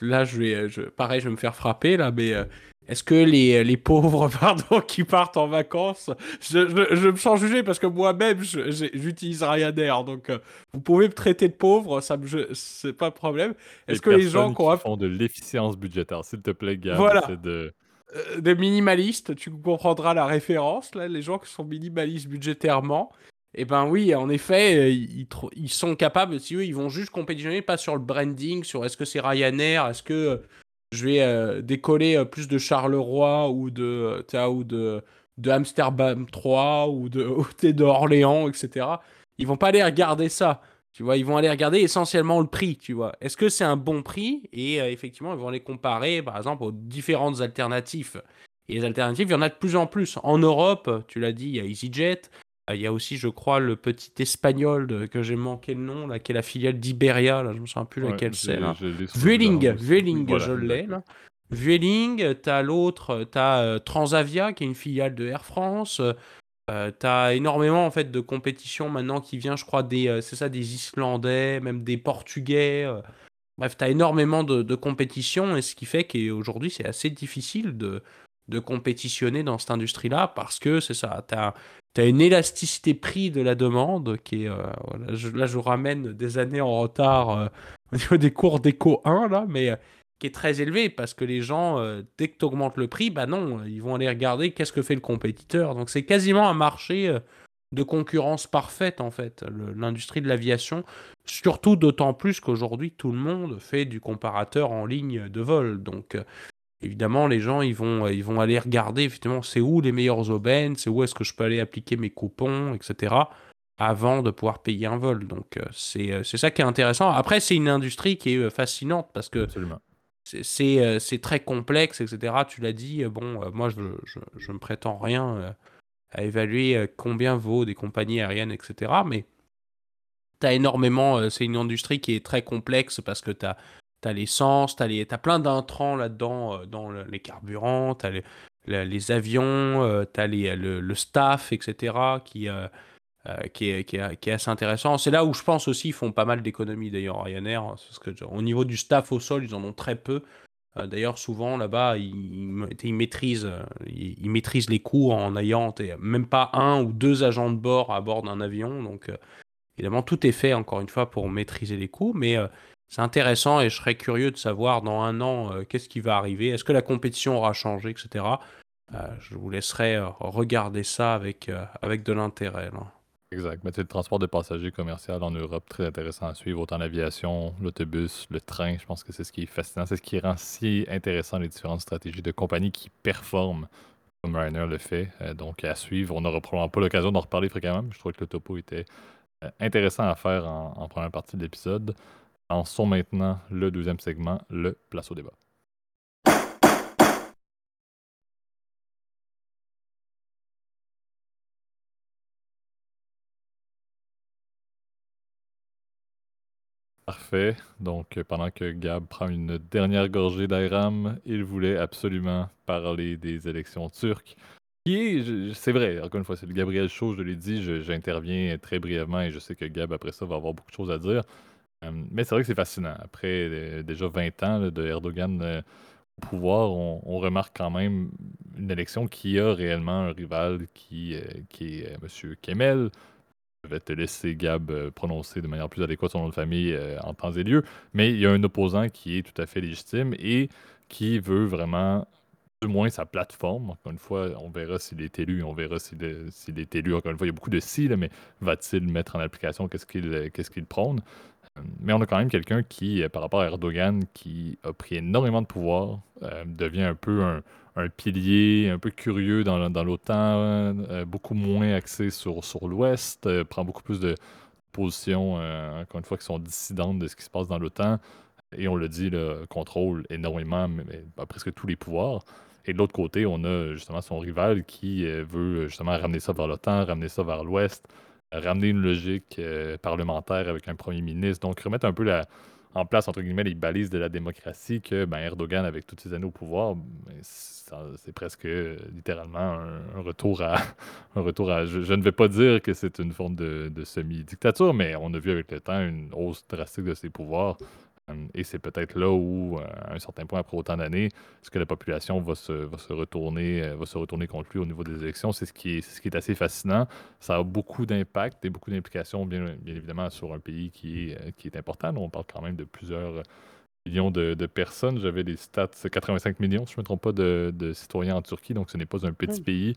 S2: là, je vais, je, pareil, je vais me faire frapper là, mais euh, est-ce que les, les, pauvres, <laughs> pardon, qui partent en vacances, je, je, me sens jugé parce que moi-même, j'utilise Ryanair, donc euh, vous pouvez me traiter de pauvre, ça me, c'est pas problème.
S1: Est-ce que les gens qui font de l'efficience budgétaire, s'il te plaît, Gab,
S2: voilà.
S1: de
S2: euh, des minimalistes, tu comprendras la référence là, les gens qui sont minimalistes budgétairement eh ben oui, en effet, euh, ils, ils, sont capables, si eux, ils vont juste compétitionner, pas sur le branding, sur est-ce que c'est Ryanair, est-ce que euh, je vais euh, décoller plus de Charleroi ou de, ou de, de Amsterdam 3 ou de, <laughs> Orléans, etc. Ils vont pas aller regarder ça. Tu vois, ils vont aller regarder essentiellement le prix, tu vois. Est-ce que c'est un bon prix? Et effectivement, ils vont les comparer, par exemple, aux différentes alternatives. Et les alternatives, il y en a de plus en plus. En Europe, tu l'as dit, il y a EasyJet, il y a aussi, je crois, le petit espagnol que j'ai manqué le nom, là, qui est la filiale d'Iberia, là, je me souviens plus laquelle c'est. Vueling, Vueling, je l'ai. Vueling, t'as l'autre, t'as euh, Transavia, qui est une filiale de Air France. Euh, t'as énormément en fait de compétition maintenant qui vient, je crois, des, euh, c'est ça, des Islandais, même des Portugais. Euh. Bref, t'as énormément de, de compétition et ce qui fait qu'aujourd'hui c'est assez difficile de, de compétitionner dans cette industrie-là parce que c'est ça, t'as tu as une élasticité prix de la demande qui est. Euh, là, je vous ramène des années en retard euh, <laughs> au niveau des cours d'éco 1, là, mais euh, qui est très élevé parce que les gens, dès que tu augmentes le prix, bah non, ils vont aller regarder qu'est-ce que fait le compétiteur. Donc c'est quasiment un marché de concurrence parfaite en fait, l'industrie de l'aviation. Surtout d'autant plus qu'aujourd'hui tout le monde fait du comparateur en ligne de vol. Donc évidemment, les gens, ils vont, ils vont aller regarder, effectivement, c'est où les meilleures aubaines, c'est où est-ce que je peux aller appliquer mes coupons, etc., avant de pouvoir payer un vol. Donc, euh, euh, c'est ça qui est intéressant. Après, c'est une industrie qui est euh, fascinante parce que c'est très complexe, etc. Tu l'as dit, bon, moi, je, je, je, me prétends rien à évaluer combien vaut des compagnies aériennes, etc. Mais tu as énormément, c'est une industrie qui est très complexe parce que tu as l'essence, t'as, as plein d'intrants là-dedans, euh, dans les carburants, t'as les, les, avions, euh, t'as les, le, staff, etc., qui, euh, est, qui, est, qui, est, assez intéressant. C'est là où je pense aussi ils font pas mal d'économies d'ailleurs, Ryanair. Parce que, au niveau du staff au sol, ils en ont très peu. D'ailleurs, souvent là-bas, ils, ils, maîtrisent, ils, maîtrisent les coûts en ayant même pas un ou deux agents de bord à bord d'un avion. Donc, évidemment, tout est fait encore une fois pour maîtriser les coûts. Mais c'est intéressant et je serais curieux de savoir dans un an euh, qu'est-ce qui va arriver. Est-ce que la compétition aura changé, etc. Euh, je vous laisserai euh, regarder ça avec, avec de l'intérêt.
S1: Exact. Mais le transport de passagers commercial en Europe, très intéressant à suivre, autant l'aviation, l'autobus, le train. Je pense que c'est ce qui est fascinant. C'est ce qui rend si intéressant les différentes stratégies de compagnies qui performent comme Ryanair le fait. donc à suivre. On n'aura probablement pas l'occasion d'en reparler fréquemment. je trouve que le topo était intéressant à faire en première partie de l'épisode en sont maintenant le deuxième segment, le Place au débat. Parfait. Donc, pendant que Gab prend une dernière gorgée d'Airam, il voulait absolument parler des élections turques. C'est vrai, encore une fois, c'est le Gabriel Chaud, je l'ai dit, j'interviens très brièvement et je sais que Gab, après ça, va avoir beaucoup de choses à dire. Euh, mais c'est vrai que c'est fascinant. Après euh, déjà 20 ans de Erdogan euh, au pouvoir, on, remarque quand même une élection qui a réellement un rival qui, qui est M. Kemel. Je vais te laisser, Gab, prononcer de manière plus adéquate son nom de famille en temps et lieu. Mais il y a un opposant qui est tout à fait légitime et qui veut vraiment du moins sa plateforme. Encore une fois, on verra s'il est élu, on verra s'il est, élu. Encore une fois, il y a beaucoup de si, mais va-t-il mettre en application qu'est-ce qu'il qu'est-ce qu'il prône? Mais on a quand même quelqu'un qui, euh, par rapport à Erdogan, qui a pris énormément de pouvoir, euh, devient un peu un, pilier, un peu curieux dans, l'OTAN, euh, beaucoup moins axé sur, l'Ouest, prend beaucoup plus de positions, encore une fois, qui sont dissidentes de ce qui se passe dans l'OTAN. Et on le dit, le contrôle énormément, presque tous les pouvoirs. Et de l'autre côté, on a justement son rival qui veut justement ramener ça vers l'OTAN, ramener ça vers l'Ouest, ramener une logique euh, parlementaire avec un premier ministre. Donc, remettre un peu la, en place, entre guillemets, les balises de la démocratie que ben, Erdogan, avec toutes ses années au pouvoir, ben, c'est presque littéralement un, retour à. un retour à <laughs> je, ne vais pas dire que c'est une forme de semi-dictature, mais on a vu avec le temps une hausse drastique de ses pouvoirs. Et c'est peut-être là où, euh, à un certain point, après autant d'années, ce que la population va se, va se, retourner, euh, va se retourner contre lui au niveau des élections? C'est ce, qui est, ce qui est assez fascinant. Ça a beaucoup d'impact et beaucoup d'implications, bien, bien, évidemment, sur un pays qui est, euh, qui est important. on parle quand même de plusieurs millions de, personnes. J'avais des stats, 85 millions, si je ne me trompe pas, de, de, citoyens en Turquie. Donc, ce n'est pas un petit pays.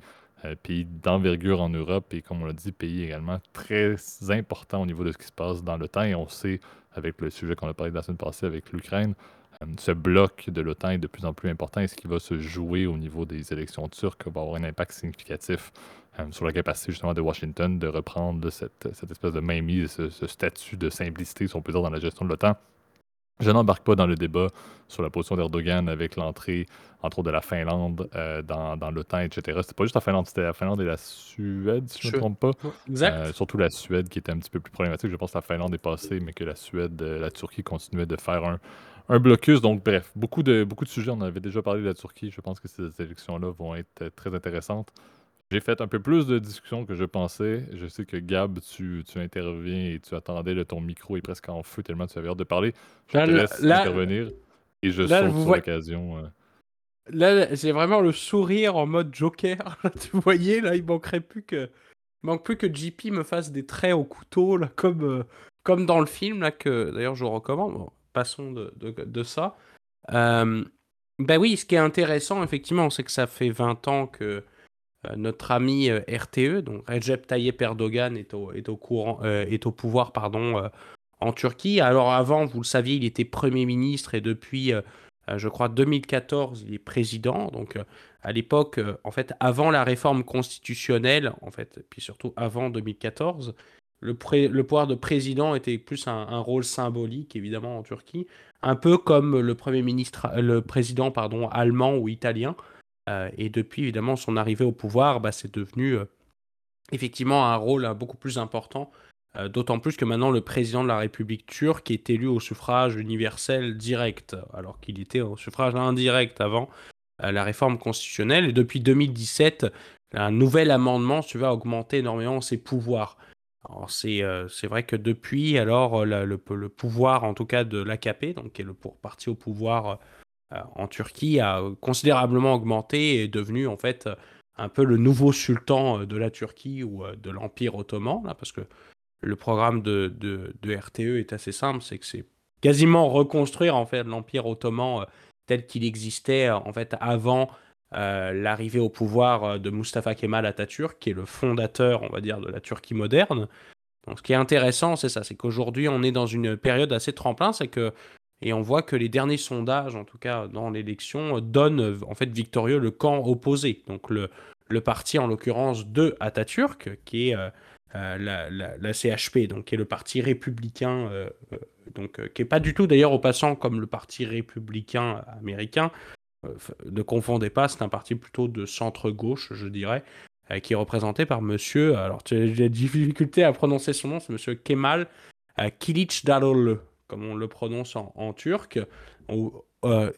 S1: pays d'envergure en Europe et, comme on l'a dit, pays également très important au niveau de ce qui se passe dans le temps. Et on sait avec le sujet qu'on a parlé de la semaine passée avec l'Ukraine, euh, ce bloc de l'OTAN est de plus en plus important et ce qui va se jouer au niveau des élections turques? Va avoir un impact significatif euh, sur la capacité justement de Washington de reprendre cette, espèce de mainmise, ce, ce statut de simplicité, si on peut dire, dans la gestion de l'OTAN. Je n'embarque pas dans le débat sur la position d'Erdogan avec l'entrée, entre autres, de la Finlande euh, dans, dans l'OTAN, etc. C'était pas juste la Finlande, c'était la Finlande et la Suède, si je ne me trompe pas.
S2: Exact. Euh,
S1: surtout la Suède qui était un petit peu plus problématique. Je pense que la Finlande est passée, mais que la Suède, euh, la Turquie continuait de faire un, un blocus. Donc, bref, beaucoup de, beaucoup de sujets. On avait déjà parlé de la Turquie. Je pense que ces élections-là vont être très intéressantes. J'ai fait un peu plus de discussions que je pensais. Je sais que Gab, tu, tu interviens et tu attendais, le ton micro est presque en feu tellement tu avais hâte de parler. Je te laisse intervenir et je saute sur l'occasion. Euh.
S2: Là, j'ai vraiment le sourire en mode Joker. <laughs> tu voyais, là, il manquerait plus que. Il manque plus que JP me fasse des traits au couteau, là, comme, euh, comme dans le film, là, que d'ailleurs je recommande. passons de, de, ça. Euh, ben oui, ce qui est intéressant, effectivement, c'est que ça fait 20 ans que notre ami euh, RTE, donc Recep Tayyip Erdogan, est au, est au, euh, pouvoir pardon, en Turquie. Alors avant, vous le saviez, il était Premier ministre et depuis, je crois, 2014, il est président. Donc à l'époque, en fait, avant la réforme constitutionnelle, en fait, puis surtout avant 2014, le, le pouvoir de président était plus un, un, rôle symbolique, évidemment, en Turquie, un peu comme le Premier ministre, le président, pardon, allemand ou italien. Euh, et depuis, évidemment, son arrivée au pouvoir, bah, c'est devenu euh, effectivement un rôle euh, beaucoup plus important. D'autant plus que maintenant, le président de la République turque est élu au suffrage universel direct, alors qu'il était au suffrage indirect avant la réforme constitutionnelle. Et depuis 2017, un nouvel amendement tu vas augmenter énormément ses pouvoirs. C'est vrai que depuis, alors, le, le, pouvoir, en tout cas de l'AKP, donc qui est le parti au pouvoir euh, en Turquie a considérablement augmenté et est devenu en fait un peu le nouveau sultan euh, de la Turquie ou euh, de l'Empire ottoman, là, parce que le programme de, RTE est assez simple, c'est que c'est quasiment reconstruire en fait l'Empire ottoman tel qu'il existait en fait avant l'arrivée au pouvoir de Mustafa Kemal Atatürk, qui est le fondateur, on va dire, de la Turquie moderne. Donc, ce qui est intéressant, c'est ça, c'est qu'aujourd'hui, on est dans une période assez tremplin, c'est que et on voit que les derniers sondages, en tout cas dans l'élection, donnent en fait victorieux le camp opposé. Donc le, le parti en l'occurrence de Atatürk, qui est euh, euh, la, la, CHP, donc qui est le parti républicain, euh, donc qui est pas du tout d'ailleurs au passant comme le parti républicain américain. ne confondez pas, c'est un parti plutôt de centre-gauche, je dirais, qui est représenté par monsieur, alors j'ai des difficultés à prononcer son nom, c'est monsieur Kemal Kılıçdaroğlu. Comme on le prononce en, turc, ou euh,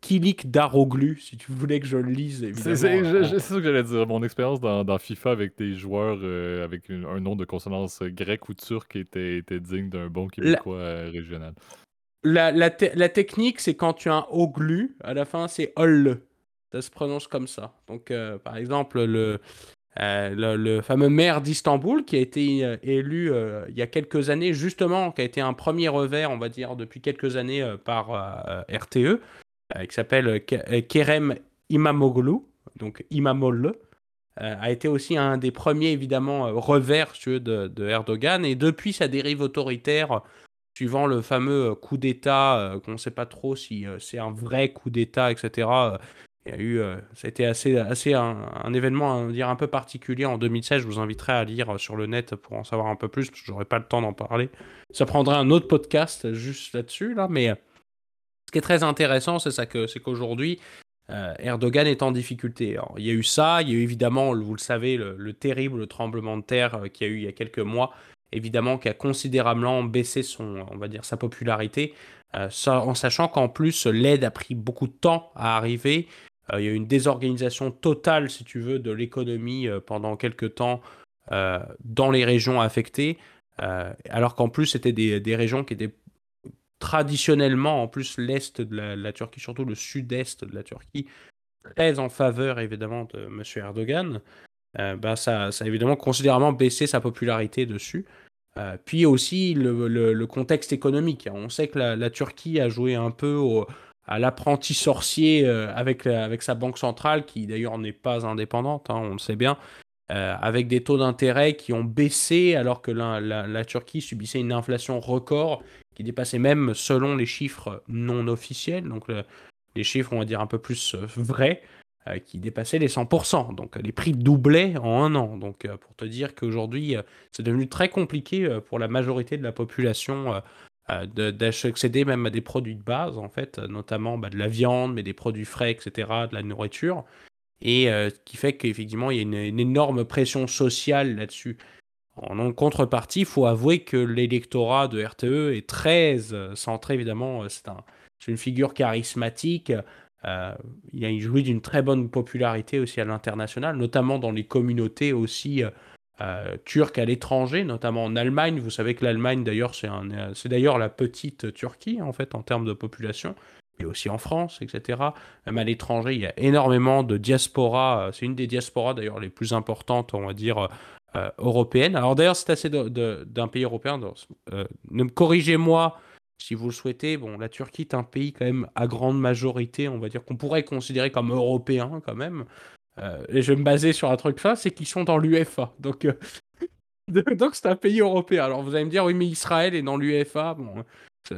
S2: Kilik Daroglu, si tu voulais que je le lise.
S1: C'est ça que j'allais dire. Mon expérience dans, FIFA avec des joueurs euh, avec un nom de consonance grecque ou turque était, était digne d'un bon québécois euh, régional.
S2: La, la, technique, c'est quand tu as un oglu, à la fin, c'est ol. Ça se prononce comme ça. Donc, par exemple, le, euh, le, fameux maire d'Istanbul qui a été euh, élu euh, il y a quelques années, justement, qui a été un premier revers, on va dire, depuis quelques années par RTE, qui s'appelle Kerem Imamoglu, donc Imamoglu, a été aussi un des premiers, évidemment, revers de, de, Erdogan. Et depuis sa dérive autoritaire, suivant le fameux coup d'État, qu'on ne sait pas trop si c'est un vrai coup d'État, etc., il y a eu, euh, ça a été assez, assez un, événement dire, un peu particulier en 2016. Je vous inviterai à lire sur le net pour en savoir un peu plus, parce que j'aurais pas le temps d'en parler. Ça prendrait un autre podcast juste là-dessus, là. Mais ce qui est très intéressant, c'est ça que, c'est qu'aujourd'hui, euh, Erdogan est en difficulté. il y a eu ça, il y a eu évidemment, vous le savez, le, terrible tremblement de terre euh, qu'il y a eu il y a quelques mois, évidemment, qui a considérablement baissé son, on va dire, sa popularité. en sachant qu'en plus l'aide a pris beaucoup de temps à arriver, euh, il y a eu une désorganisation totale, si tu veux, de l'économie euh, pendant quelques temps euh, dans les régions affectées, alors qu'en plus, c'était des, régions qui étaient traditionnellement, en plus, l'Est de la, Turquie, surtout le sud-est de la Turquie, très en faveur, évidemment, de M. Erdogan. bah, ça, ça, a évidemment considérablement baissé sa popularité dessus. puis aussi le, contexte économique. On sait que la, la, Turquie a joué un peu au, à l'apprenti sorcier euh, avec, avec sa banque centrale, qui d'ailleurs n'est pas indépendante, hein, on le sait bien, euh, avec des taux d'intérêt qui ont baissé alors que la, Turquie subissait une inflation record qui dépassait même, selon les chiffres non officiels, donc les chiffres, on va dire, un peu plus euh, vrais, qui dépassaient les 100%. Donc les prix doublaient en un an. Donc pour te dire qu'aujourd'hui, c'est devenu très compliqué pour la majorité de la population d'accéder même à des produits de base, en fait, notamment bah, de la viande, mais des produits frais, etc., de la nourriture. Et euh, qui fait qu'effectivement, il y a une, énorme pression sociale là-dessus. En contrepartie, il faut avouer que l'électorat de RTE est très euh, centré, évidemment, c'est un, une figure charismatique. Euh, il jouit d'une très bonne popularité aussi à l'international, notamment dans les communautés aussi euh, turcs à l'étranger, notamment en Allemagne. Vous savez que l'Allemagne, d'ailleurs, c'est, d'ailleurs la petite Turquie, en fait, en termes de population, et aussi en France, etc. Même à l'étranger, il y a énormément de diaspora. Euh, c'est une des diasporas, d'ailleurs, les plus importantes, on va dire, euh, européennes. Alors, d'ailleurs, c'est assez d'un pays européen. ne me corrigez-moi si vous le souhaitez. Bon, la Turquie est un pays, quand même, à grande majorité, on va dire, qu'on pourrait considérer comme européen, quand même. Euh, et je vais me baser sur un truc ça, c'est qu'ils sont dans l'UFA. Donc, euh, <laughs> donc c'est un pays européen. Alors vous allez me dire, oui, mais Israël est dans l'UFA. Bon,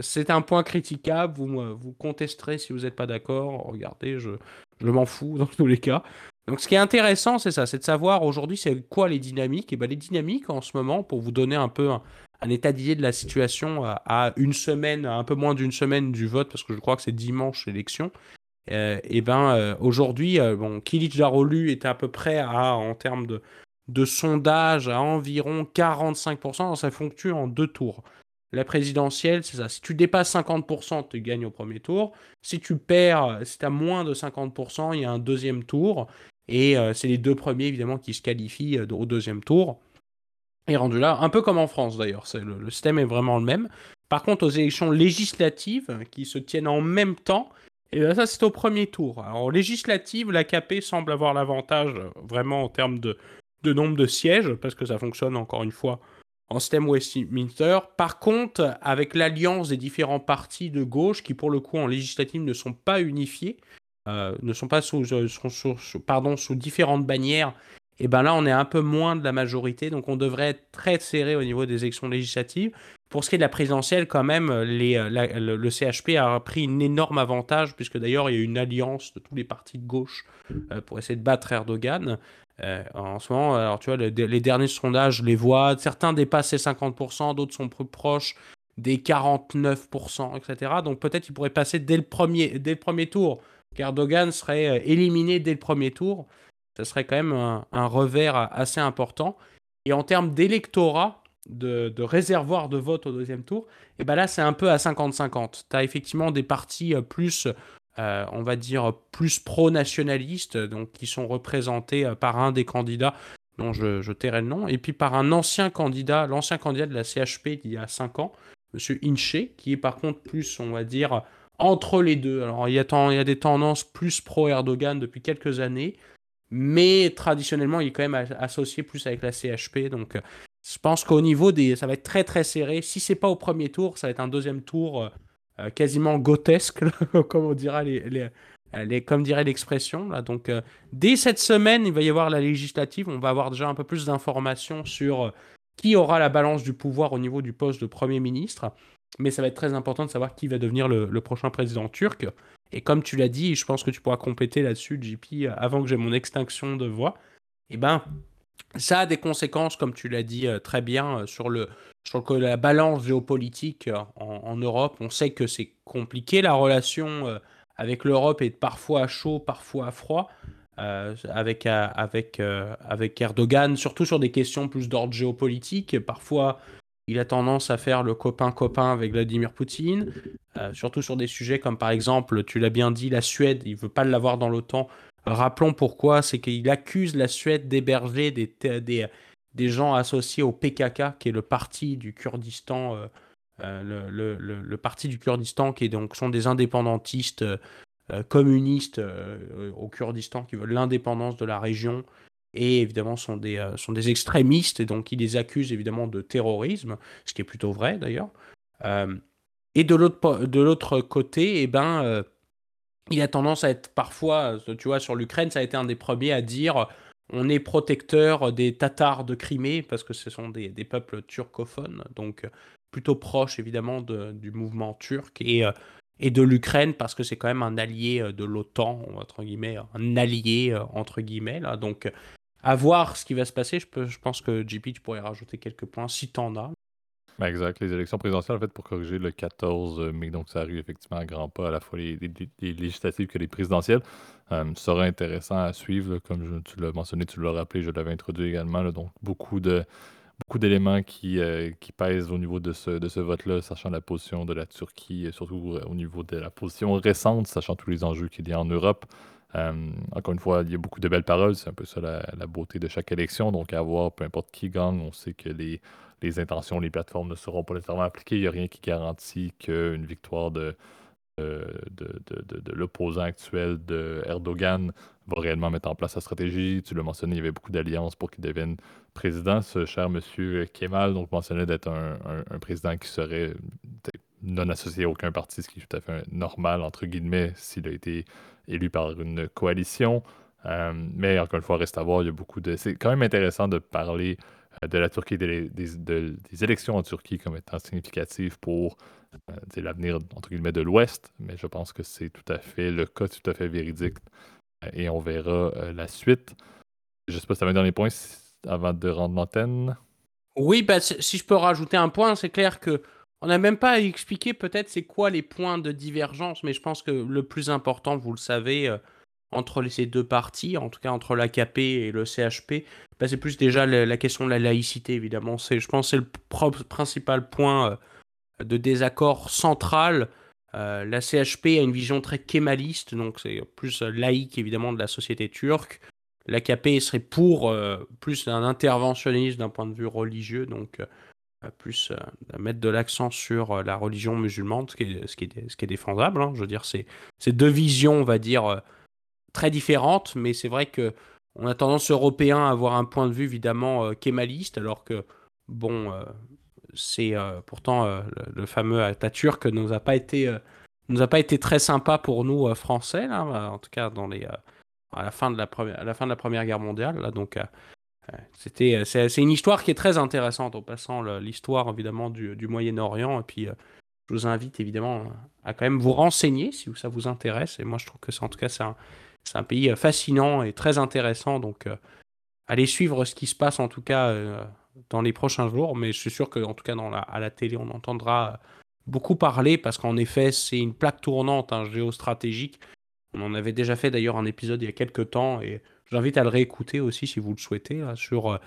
S2: c'est un point critiquable. Vous, vous contesterez si vous n'êtes pas d'accord. Regardez, je, je m'en fous dans tous les cas. Donc ce qui est intéressant, c'est ça, c'est de savoir aujourd'hui c'est quoi les dynamiques. Et ben les dynamiques en ce moment, pour vous donner un peu un, état d'idée de la situation à, une semaine, un peu moins d'une semaine du vote, parce que je crois que c'est dimanche l'élection, euh, et ben euh, aujourd'hui, euh, bon, Kilic Darolu est à peu près à, en termes de, de sondage, à environ 45%. Ça fluctue en deux tours. La présidentielle, c'est ça. Si tu dépasses 50%, tu gagnes au premier tour. Si tu perds, si tu as moins de 50%, il y a un deuxième tour. Et c'est les deux premiers, évidemment, qui se qualifient au deuxième tour. Et rendu là, un peu comme en France d'ailleurs. Le, le système est vraiment le même. Par contre, aux élections législatives, qui se tiennent en même temps, et là, ça, c'est au premier tour. Alors, législative, l'AKP semble avoir l'avantage euh, vraiment en termes de, nombre de sièges, parce que ça fonctionne encore une fois en système Westminster. Par contre, avec l'alliance des différents partis de gauche, qui pour le coup en législative ne sont pas unifiés, euh, ne sont pas sous, euh, sous différentes bannières, et ben là on est un peu moins de la majorité, donc on devrait être très serré au niveau des élections législatives. Pour ce qui est de la présidentielle, quand même, les, euh, le, CHP a pris un énorme avantage, puisque d'ailleurs, il y a une alliance de tous les partis de gauche euh, pour essayer de battre Erdogan. Euh, en ce moment, les derniers sondages les voient, certains dépassent les 50%, d'autres sont plus proches des 49%, etc. Donc peut-être qu'il pourrait passer dès le premier, dès le premier tour, qu'Erdogan serait éliminé dès le premier tour. Ça serait quand même un revers assez important. Et en termes d'électorat, de, réservoir de vote au deuxième tour, et ben là c'est un peu à 50-50. Tu as effectivement des partis plus, on va dire, plus pro-nationalistes, donc qui sont représentés par un des candidats dont je, tairai le nom, et puis par un ancien candidat, l'ancien candidat de la CHP d'il y a 5 ans, M. Inche, qui est par contre plus, on va dire, entre les deux. Alors il y a, il y a des tendances plus pro-Erdogan depuis quelques années, mais traditionnellement il est quand même associé plus avec la CHP, donc je pense qu'au niveau des... ça va être très très serré. Si c'est pas au premier tour, ça va être un deuxième tour euh, quasiment grotesque, <laughs> comme on dira les, les, comme dirait l'expression. Donc, euh, dès cette semaine, il va y avoir la législative. On va avoir déjà un peu plus d'informations sur euh, qui aura la balance du pouvoir au niveau du poste de Premier ministre. Mais ça va être très important de savoir qui va devenir le, prochain président turc. Et comme tu l'as dit, je pense que tu pourras compléter là-dessus, JP, avant que j'ai mon extinction de voix. Eh ben, ça a des conséquences, comme tu l'as dit très bien, sur, le, sur la balance géopolitique en, en Europe. On sait que c'est compliqué la relation avec l'Europe est parfois à chaud, parfois à froid. Euh, avec, euh, avec, euh, avec Erdogan, surtout sur des questions plus d'ordre géopolitique. Parfois, il a tendance à faire le copain-copain avec Vladimir Poutine, surtout sur des sujets comme par exemple, tu l'as bien dit, la Suède, il veut pas l'avoir dans l'OTAN. Rappelons pourquoi, c'est qu'il accuse la Suède d'héberger des, des, gens associés au PKK, qui est le parti du Kurdistan euh, le, le, parti du Kurdistan, qui donc, sont des indépendantistes euh, communistes euh, au Kurdistan qui veulent l'indépendance de la région et évidemment sont des, sont des extrémistes et donc ils les accusent évidemment de terrorisme, ce qui est plutôt vrai d'ailleurs. et de l'autre, côté, eh ben, il a tendance à être parfois, tu vois, sur l'Ukraine, ça a été un des premiers à dire on est protecteur des Tatars de Crimée parce que ce sont des, peuples turcophones, donc plutôt proche évidemment du mouvement turc et, euh, et de l'Ukraine parce que c'est quand même un allié euh, de l'OTAN, entre guillemets, un allié euh, entre guillemets. Là. Donc à voir ce qui va se passer. Je, je pense que JP, tu pourrais rajouter quelques points si tu en as.
S1: Ben, exact. Les élections présidentielles, en fait, pour corriger le 14 mai, donc ça arrive effectivement à grands pas, à la fois les, législatives que les présidentielles. ça sera intéressant à suivre, comme tu l'as mentionné, tu l'as rappelé, je l'avais introduit également. donc beaucoup de beaucoup d'éléments qui, euh, qui pèsent au niveau de ce, de ce vote-là, sachant la position de la Turquie, et surtout euh, au niveau de la position récente, sachant tous les enjeux qu'il y a en Europe. Euh, encore une fois, il y a beaucoup de belles paroles, c'est un peu ça la, beauté de chaque élection. Donc, à voir, peu importe qui gagne, on sait que les, intentions, les plateformes ne seront pas nécessairement appliquées. Il n'y a rien qui garantit qu'une victoire de, l'opposant actuel de Erdogan va réellement mettre en place sa stratégie. Tu l'as mentionné, il y avait beaucoup d'alliances pour qu'il devienne président. Ce cher monsieur Kemal donc mentionnait d'être un, un, président qui serait non associé à aucun parti, ce qui est tout à fait normal, entre guillemets, s'il a été élu par une coalition. Euh, mais encore une fois, reste à voir, il y a beaucoup de... C'est quand même intéressant de parler euh, de la Turquie, des, des, élections en Turquie comme étant significatives pour euh, l'avenir, entre guillemets, de l'Ouest, mais je pense que c'est tout à fait le cas, tout à fait véridique. Et on verra la suite. Je ne sais pas si tu as un dernier point avant de rendre l'antenne.
S2: Oui, bah, si je peux rajouter un point, c'est clair que on n'a même pas expliqué peut-être c'est quoi les points de divergence, mais je pense que le plus important, vous le savez, entre ces deux parties, en tout cas entre l'AKP et le CHP, bah, c'est plus déjà la, question de la laïcité, évidemment. Je pense que c'est le principal point de désaccord central. Euh, la CHP a une vision très kémaliste, donc c'est plus laïque évidemment de la société turque. L'AKP serait pour euh, plus un interventionnisme d'un point de vue religieux, donc euh, plus mettre de l'accent sur la religion musulmane, ce qui est, défendable. Hein. Je veux dire, c'est deux visions, on va dire, très différentes, mais c'est vrai que on a tendance européen à avoir un point de vue évidemment kémaliste, alors que bon, c'est euh, pourtant euh, le, fameux Atatürk nous a pas été euh, nous a pas été très sympa pour nous français en tout cas dans à la fin de la première à la fin de la première guerre mondiale là donc c'était c'est une histoire qui est très intéressante en passant l'histoire évidemment du, Moyen-Orient et puis je vous invite évidemment à quand même vous renseigner si ça vous intéresse et moi je trouve que c'est en tout cas c'est un, pays fascinant et très intéressant donc allez suivre ce qui se passe en tout cas dans les prochains jours, mais je suis sûr qu'en tout cas la, à la télé, on entendra beaucoup parler parce qu'en effet, c'est une plaque tournante hein, géostratégique. On en avait déjà fait d'ailleurs un épisode il y a quelques temps et j'invite à le réécouter aussi si vous le souhaitez sur euh,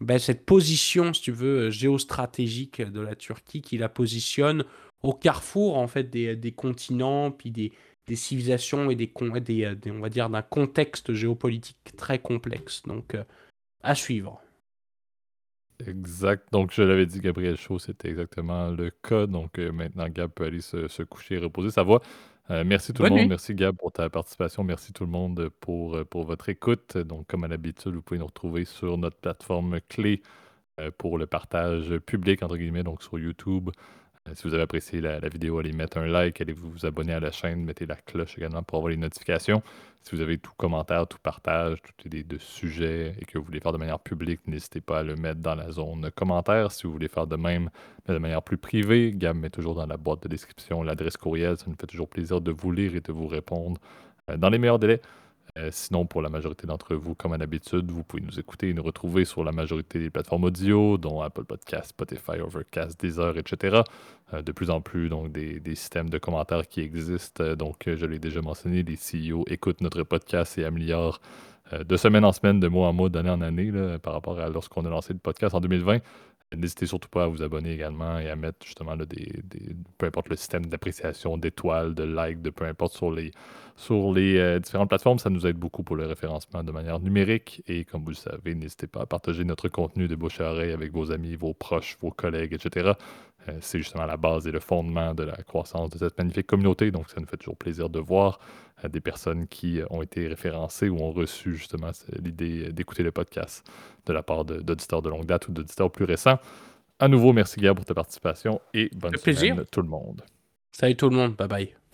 S2: ben, cette position, si tu veux, géostratégique de la Turquie qui la positionne au carrefour en fait des, continents, puis des, civilisations et des, des on va dire d'un contexte géopolitique très complexe. Donc à suivre.
S1: Exact. Donc, je l'avais dit, Gabriel Chaud, c'était exactement le cas. Donc, maintenant, Gab peut aller se, se coucher et reposer sa voix. Euh, merci tout le monde. Merci Gab pour ta participation. Merci tout le monde pour, euh, pour votre écoute. Donc, comme à l'habitude, vous pouvez nous retrouver sur notre plateforme clé euh, pour le partage public, entre guillemets, donc sur YouTube, euh, si vous avez apprécié la, vidéo, allez mettre un like, allez vous abonner à la chaîne, mettez la cloche également pour avoir les notifications. Si vous avez tout commentaire, tout partage, tout idée de sujet et que vous voulez faire de manière publique, n'hésitez pas à le mettre dans la zone commentaire. Si vous voulez faire de même, mais de manière plus privée, Gab met toujours dans la boîte de description l'adresse courriel. Ça nous fait toujours plaisir de vous lire et de vous répondre euh, dans les meilleurs délais. Euh, sinon, pour la majorité d'entre vous, comme à l'habitude, vous pouvez nous écouter et nous retrouver sur la majorité des plateformes audio, dont Apple Podcast, Spotify, Overcast, Deezer, etc. Euh, de plus en plus, donc, des, systèmes de commentaires qui existent. Euh, donc, je l'ai déjà mentionné, les CEO écoutent notre podcast et améliorent de semaine en semaine, de mois en mois, d'année en année, par rapport à lorsqu'on a lancé le podcast en 2020. N'hésitez surtout pas à vous abonner également et à mettre justement des, peu importe le système d'appréciation, d'étoiles, de likes, de peu importe sur les, sur les euh, différentes plateformes. Ça nous aide beaucoup pour le référencement de manière numérique. Et comme vous le savez, n'hésitez pas à partager notre contenu de bouche à oreille avec vos amis, vos proches, vos collègues, etc. Euh, c'est justement la base et le fondement de la croissance de cette magnifique communauté. Donc ça nous fait toujours plaisir de voir euh, des personnes qui ont été référencées ou ont reçu justement l'idée d'écouter le podcast de la part d'auditeurs de, longue date ou d'auditeurs plus récents. À nouveau, merci Gab pour ta participation et bonne semaine
S2: plaisir.
S1: tout le monde.
S2: Salut tout le monde, bye bye.